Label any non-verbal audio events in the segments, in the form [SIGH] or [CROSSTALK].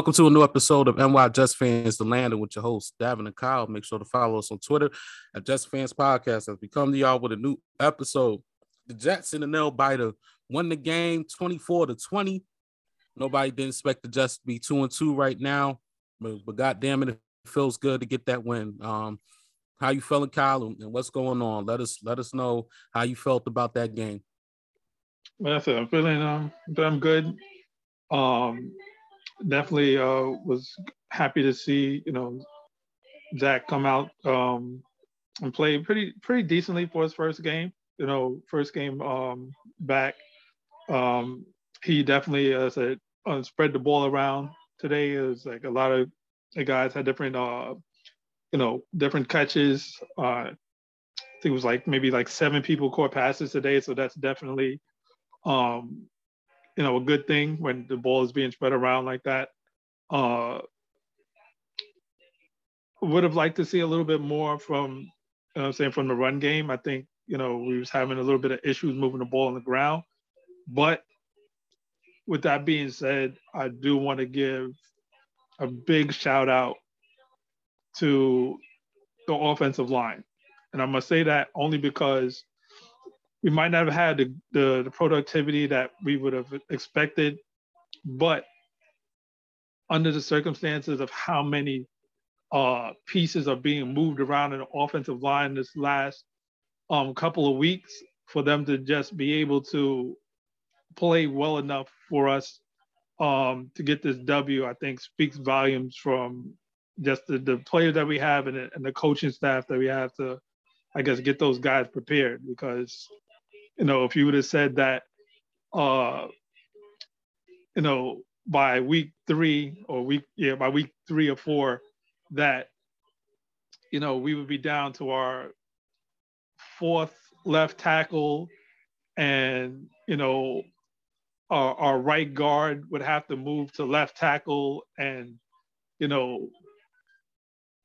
Welcome to a new episode of NY Just Fans, the land, and with your hosts, Davin and Kyle. Make sure to follow us on Twitter at Just Fans Podcast as we come to y'all with a new episode. The Jets in the nail biter won the game 24 to 20. Nobody didn't expect the Jets to be two and two right now, but, but God damn it, it feels good to get that win. Um, how you feeling, Kyle, and what's going on? Let us let us know how you felt about that game. Well, that's it. I'm feeling um, I'm good. Um, definitely uh, was happy to see you know Zach come out um, and play pretty pretty decently for his first game. You know, first game um, back. Um, he definitely, I said, uh, spread the ball around today. Was like a lot of the guys had different, uh, you know, different catches. Uh, I think it was like maybe like seven people caught passes today, so that's definitely um, you know a good thing when the ball is being spread around like that. Uh, would have liked to see a little bit more from, you know I'm saying, from the run game. I think you know we was having a little bit of issues moving the ball on the ground, but with that being said, I do want to give a big shout out to the offensive line. And I'm going to say that only because we might not have had the, the, the productivity that we would have expected, but under the circumstances of how many uh, pieces are being moved around in the offensive line this last um, couple of weeks, for them to just be able to play well enough for us um, to get this W, I think speaks volumes from just the, the players that we have and and the coaching staff that we have to, I guess, get those guys prepared because you know, if you would have said that, uh, you know, by week three or week, yeah, by week three or four, that, you know, we would be down to our fourth left tackle and, you know, our, our right guard would have to move to left tackle and, you know,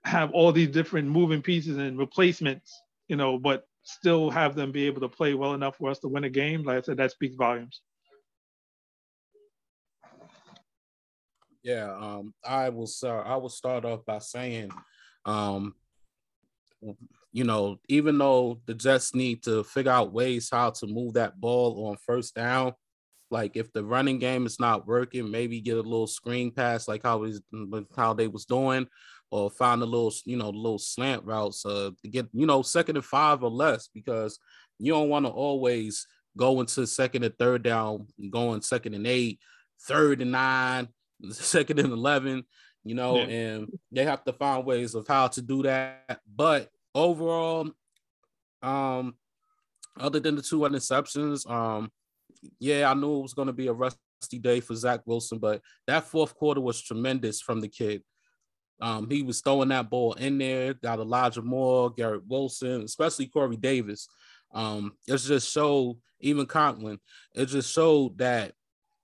have all these different moving pieces and replacements, you know, but still have them be able to play well enough for us to win a game, like I said, that speaks volumes. Yeah, um, I will start. I will start off by saying, um, you know, even though the Jets need to figure out ways how to move that ball on first down, like if the running game is not working, maybe get a little screen pass like how was how they was doing, or find a little, you know, little slant routes uh, to get, you know, second and five or less because you don't want to always go into second and third down, going second and eight, third and nine, [LAUGHS] second and 11, you know, yeah. and they have to find ways of how to do that. But overall, um, other than the two interceptions, um, yeah, I knew it was going to be a rusty day for Zach Wilson, but that fourth quarter was tremendous from the kid. Um, he was throwing that ball in there, got Elijah Moore, Garrett Wilson, especially Corey Davis. Um, it just showed, even Conklin, it just showed that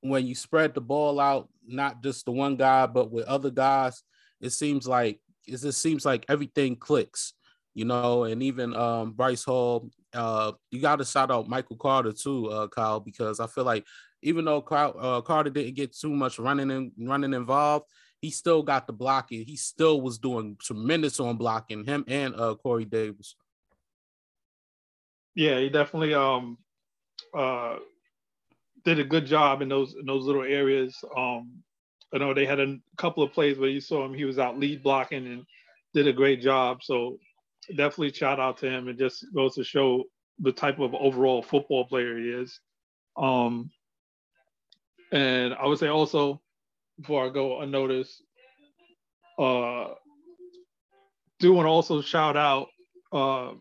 when you spread the ball out, not just the one guy, but with other guys, it seems like it just seems like everything clicks, you know, and even um, Breece Hall, uh, you got to shout out Michael Carter too, uh, Kyle, because I feel like even though uh, Carter didn't get too much running and running involved, he still got the blocking. He still was doing tremendous on blocking him and uh Corey Davis. Yeah, he definitely um uh did a good job in those in those little areas. Um I know they had a couple of plays where you saw him, he was out lead blocking and did a great job. So definitely shout out to him. It just goes to show the type of overall football player he is. Um and I would say also before I go unnoticed. Uh, do want to also shout out uh,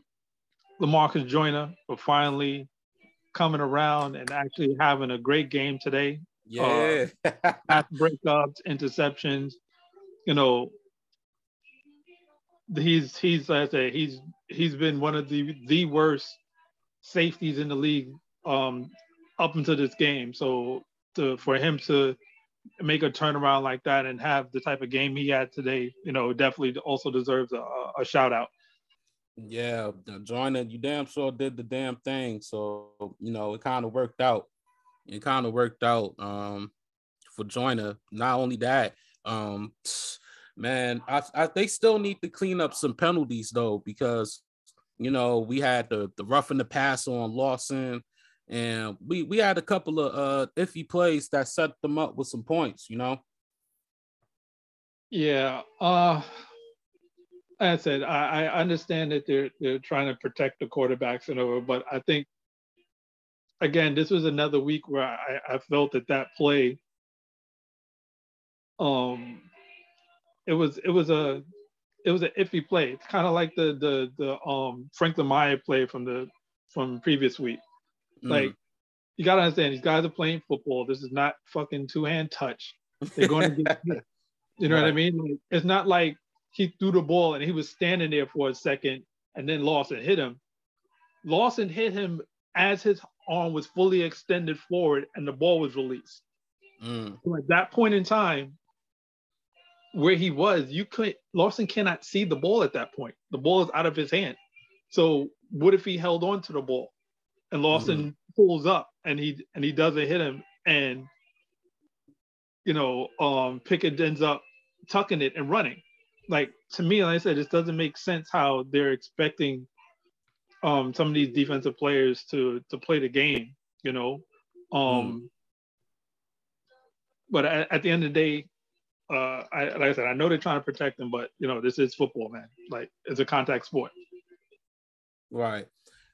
Lamarcus Joyner for finally coming around and actually having a great game today. Yeah, [LAUGHS] uh, breakups, interceptions. You know, he's he's like I say he's he's been one of the the worst safeties in the league um, up until this game. So to, for him to make a turnaround like that and have the type of game he had today, you know, definitely also deserves a, a shout out. Yeah, Joyner, you damn sure did the damn thing. So, you know, it kind of worked out. It kind of worked out um, for Joyner. Not only that, Um, [SNIFFS] man, I, I they still need to clean up some penalties though because you know we had the the roughing the pass on Lawson, and we we had a couple of uh iffy plays that set them up with some points. You know. Yeah. Uh I said I, I understand that they're they're trying to protect the quarterbacks and over, but I think again this was another week where I, I felt that that play um it was it was a it was an iffy play. It's kind of like the the the um Franklin Meyer play from the from previous week. Mm. Like you gotta understand these guys are playing football. This is not fucking two hand touch. They're going to get [LAUGHS] You know right. what I mean? Like, it's not like he threw the ball and he was standing there for a second and then Lawson hit him. Lawson hit him as his arm was fully extended forward and the ball was released. Mm. So at that point in time, where he was, you couldn't Lawson cannot see the ball at that point. The ball is out of his hand. So what if he held on to the ball and Lawson mm. pulls up and he and he doesn't hit him and you know um Pickett ends up tucking it and running like to me, like I said, it doesn't make sense how they're expecting um, some of these defensive players to to play the game, you know. Um, mm. But at, at, the end of the day, uh, I, like I said, I know they're trying to protect them, but you know, this is football, man. Like it's a contact sport. Right.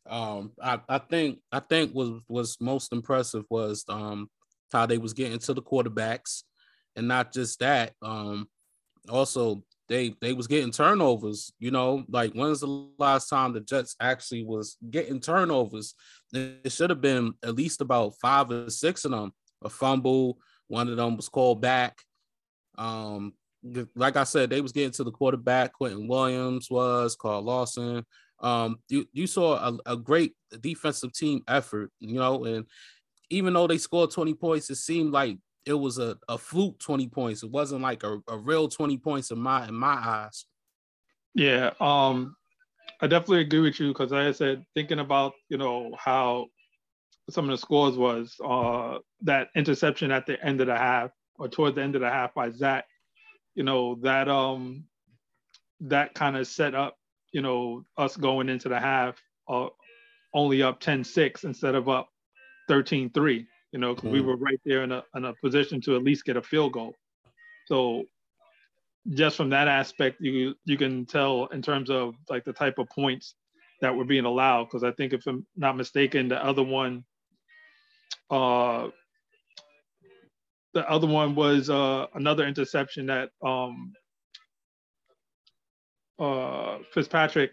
Um, I, I think I think was was most impressive was um how they was getting to the quarterbacks, and not just that. Um, also they they was getting turnovers. You know, like when's the last time the Jets actually was getting turnovers? It should have been at least about five or six of them. A fumble, one of them was called back. Um, like I said, they was getting to the quarterback. Quinnen Williams was Carl Lawson. Um, you you saw a, a great defensive team effort, you know, and even though they scored 20 points, it seemed like it was a, a fluke 20 points. It wasn't like a, a real 20 points in my in my eyes. Yeah, um, I definitely agree with you because like I said, thinking about, you know, how some of the scores was uh that interception at the end of the half or toward the end of the half by Zach, you know, that um that kind of set up, you know, us going into the half uh, only up 10-6 instead of up 13-3 you know, because mm. we were right there in a, in a position to at least get a field goal. So just from that aspect, you you can tell in terms of like the type of points that were being allowed. Because I think if I'm not mistaken, the other one, uh, the other one was uh, another interception that um, uh, Fitzpatrick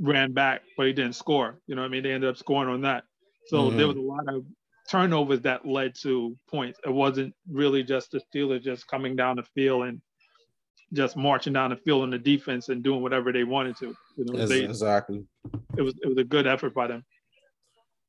ran back, but he didn't score. You know, I mean, they ended up scoring on that. So mm-hmm. there was a lot of turnovers that led to points. It wasn't really just the Steelers just coming down the field and just marching down the field in the defense and doing whatever they wanted to. You know, they, exactly. It was it was a good effort by them.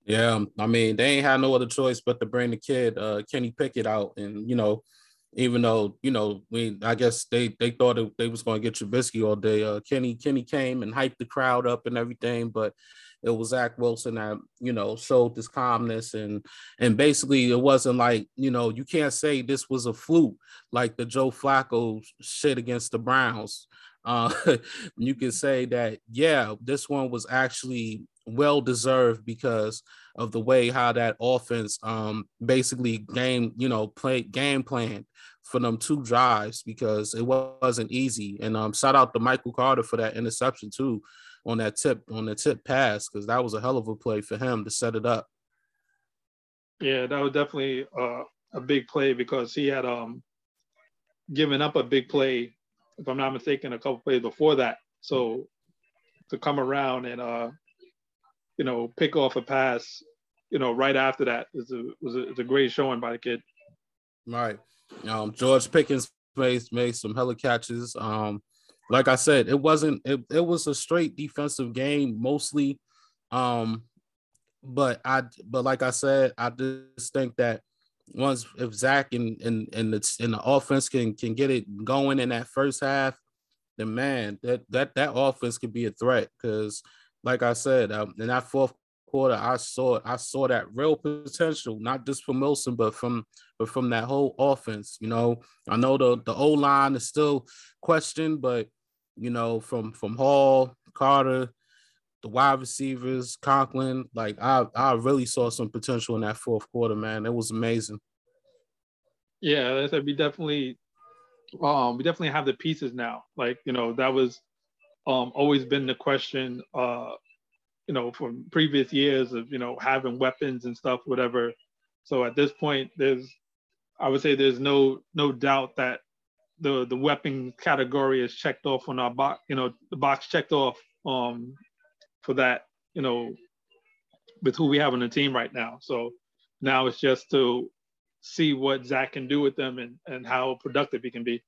Yeah, I mean they ain't had no other choice but to bring the kid uh, Kenny Pickett out, and you know, even though you know, we I guess they they thought it, they was going to get Trubisky all day. Uh, Kenny Kenny came and hyped the crowd up and everything, but it was Zach Wilson that you know showed this calmness and and basically it wasn't like you know you can't say this was a fluke like the Joe Flacco shit against the Browns. Uh, [LAUGHS] you can say that yeah, this one was actually well deserved because of the way how that offense um basically game you know play game plan for them two drives because it wasn't easy and um shout out to Michael Carter for that interception too on that tip on the tip pass because that was a hell of a play for him to set it up. Yeah, that was definitely uh, a big play because he had um given up a big play, if I'm not mistaken, a couple plays before that. So to come around and uh you know pick off a pass, you know, right after that is a was a, it's a great showing by the kid. Right. Um, George Pickens made made some hella catches. Um, like I said, it wasn't it, it was a straight defensive game mostly. Um, but I but like I said, I just think that once if Zach and and and the and the offense can can get it going in that first half, then man, that that that offense could be a threat because like I said, um, in that fourth quarter, I saw I saw that real potential, not just from Wilson, but from but from that whole offense. You know, I know the the O line is still questioned, but you know, from from Hall, Carter, the wide receivers, Conklin, like I I really saw some potential in that fourth quarter, man. It was amazing. Yeah, said we definitely um we definitely have the pieces now. Like, you know, that was um always been the question uh you know from previous years of, you know, having weapons and stuff whatever. So at this point there's I would say there's no no doubt that the the weapon category is checked off on our box, you know, the box checked off um for that, you know, with who we have on the team right now. So now it's just to see what Zach can do with them and, and how productive he can be.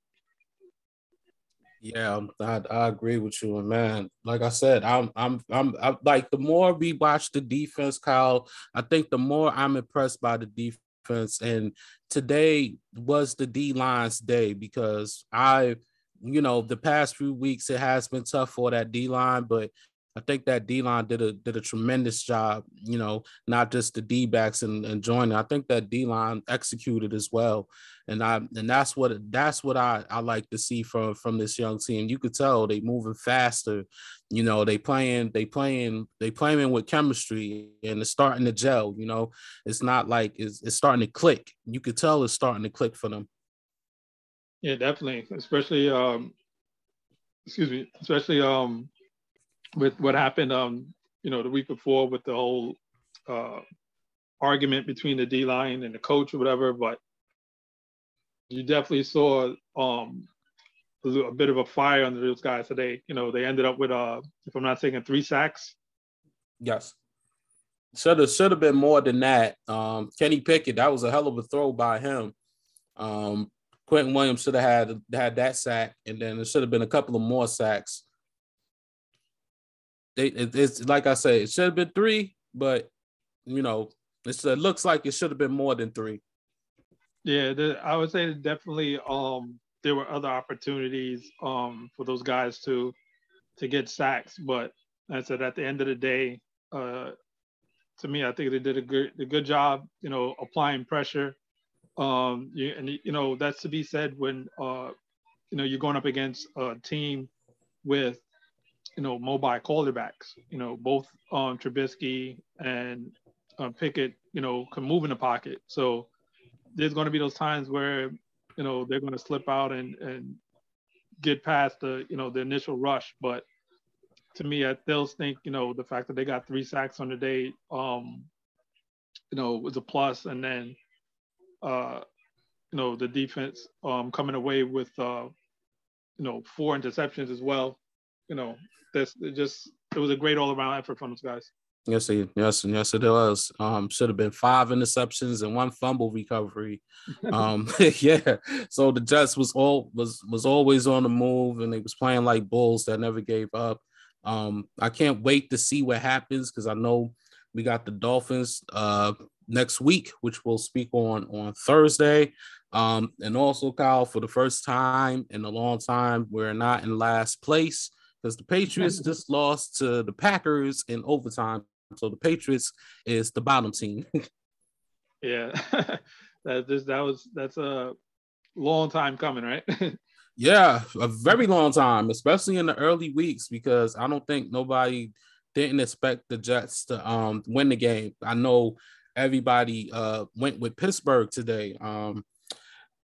Yeah, I, I agree with you, and man, like I said, I'm I'm I'm, I'm like the more we watch the defense, Kyle, I think the more I'm impressed by the defense. And today was the D line's day because I, you know, the past few weeks it has been tough for that D line, but I think that D line did a did a tremendous job, you know, not just the D backs and, and Joyner. I think that D line executed as well. And I and that's what that's what I, I like to see from from this young team. You could tell they moving faster, you know, they playing, they playing, they playing with chemistry and it's starting to gel, you know. It's not like it's, it's starting to click. You could tell it's starting to click for them. Yeah, definitely. Especially um excuse me, especially um with what happened, um, you know, the week before with the whole uh, argument between the D line and the coach or whatever. But you definitely saw um, a, bit of a fire under those guys today. You know, they ended up with, uh, if I'm not saying, three sacks. Yes. Should have should have been more than that. Um, Kenny Pickett, that was a hell of a throw by him. Um, Quinnen Williams should have had had that sack, and then there should have been a couple of more sacks they it, it's like I said, it should have been three, but you know, it looks like it should have been more than three. Yeah, the, I would say definitely um there were other opportunities um for those guys to to get sacks, but I said at the end of the day, uh to me, I think they did a good a good job, you know, applying pressure. Um, you, and you know that's to be said when uh, you know you're going up against a team with you know, mobile quarterbacks. You know, both um, Trubisky and uh, Pickett, you know, can move in the pocket. So there's going to be those times where, you know, they're going to slip out and and get past the, you know, the initial rush. But to me, I still think, you know, the fact that they got three sacks on the day, um, you know, was a plus. And then, uh, you know, the defense um, coming away with, uh, you know, four interceptions as well. You know, it just it was a great all around effort from those guys. Yes, yes, and yes, it was. Um, should have been five interceptions and one fumble recovery. [LAUGHS] Um, [LAUGHS] yeah. So the Jets was all was was always on the move, and they was playing like bulls that never gave up. Um, I can't wait to see what happens because I know we got the Dolphins uh next week, which we'll speak on on Thursday. Um, and also, Kyle, for the first time in a long time, we're not in last place because the Patriots [LAUGHS] just lost to the Packers in overtime. So the Patriots is the bottom team. [LAUGHS] yeah, [LAUGHS] that just that was that's a long time coming, right? [LAUGHS] yeah, a very long time, especially in the early weeks, because I don't think nobody didn't expect the Jets to um win the game. I know everybody uh went with Pittsburgh today. Um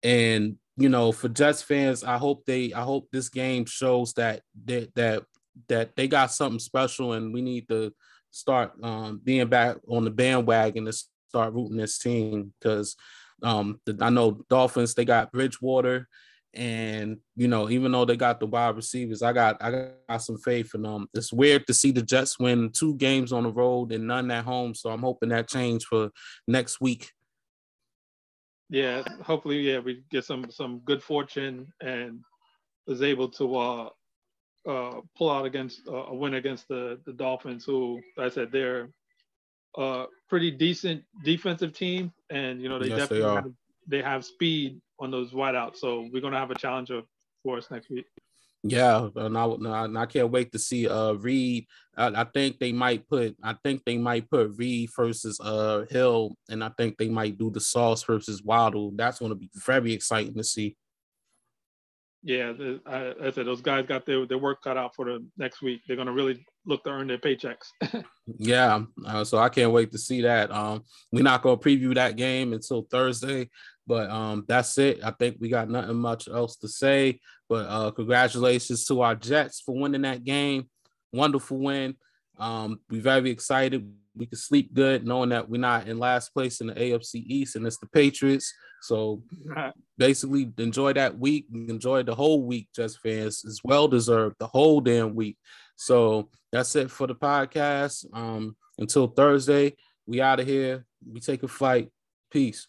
and you know, for Jets fans, I hope they, I hope this game shows that that that that they got something special, and we need to start um, being back on the bandwagon to start rooting this team because um, I know Dolphins they got Bridgewater, and you know even though they got the wide receivers, I got I got some faith in them. It's weird to see the Jets win two games on the road and none at home, so I'm hoping that change for next week yeah, hopefully, yeah, we get some some good fortune and was able to uh, uh, pull out against uh, a win against the the Dolphins, who I said they're a pretty decent defensive team, and you know they yes, definitely they, have, they have speed on those wideouts. So we're gonna have a challenger for us next week. Yeah, and I, and I can't wait to see uh Reed. I, I, think they might put I think they might put Reed versus uh Hill, and I think they might do the Sauce versus Waddle. That's going to be very exciting to see. Yeah, the, I, I, said those guys got their, their work cut out for the next week. They're going to really look to earn their paychecks. [LAUGHS] yeah, uh, so I can't wait to see that. Um, we're not going to preview that game until Thursday. But um, that's it. I think we got nothing much else to say. But uh, congratulations to our Jets for winning that game. Wonderful win. Um, we're very excited. We can sleep good knowing that we're not in last place in the AFC East and it's the Patriots. So basically, enjoy that week. Enjoy the whole week, Jets fans. It's well deserved the whole damn week. So that's it for the podcast. Um, until Thursday, we out of here. We take a flight. Peace.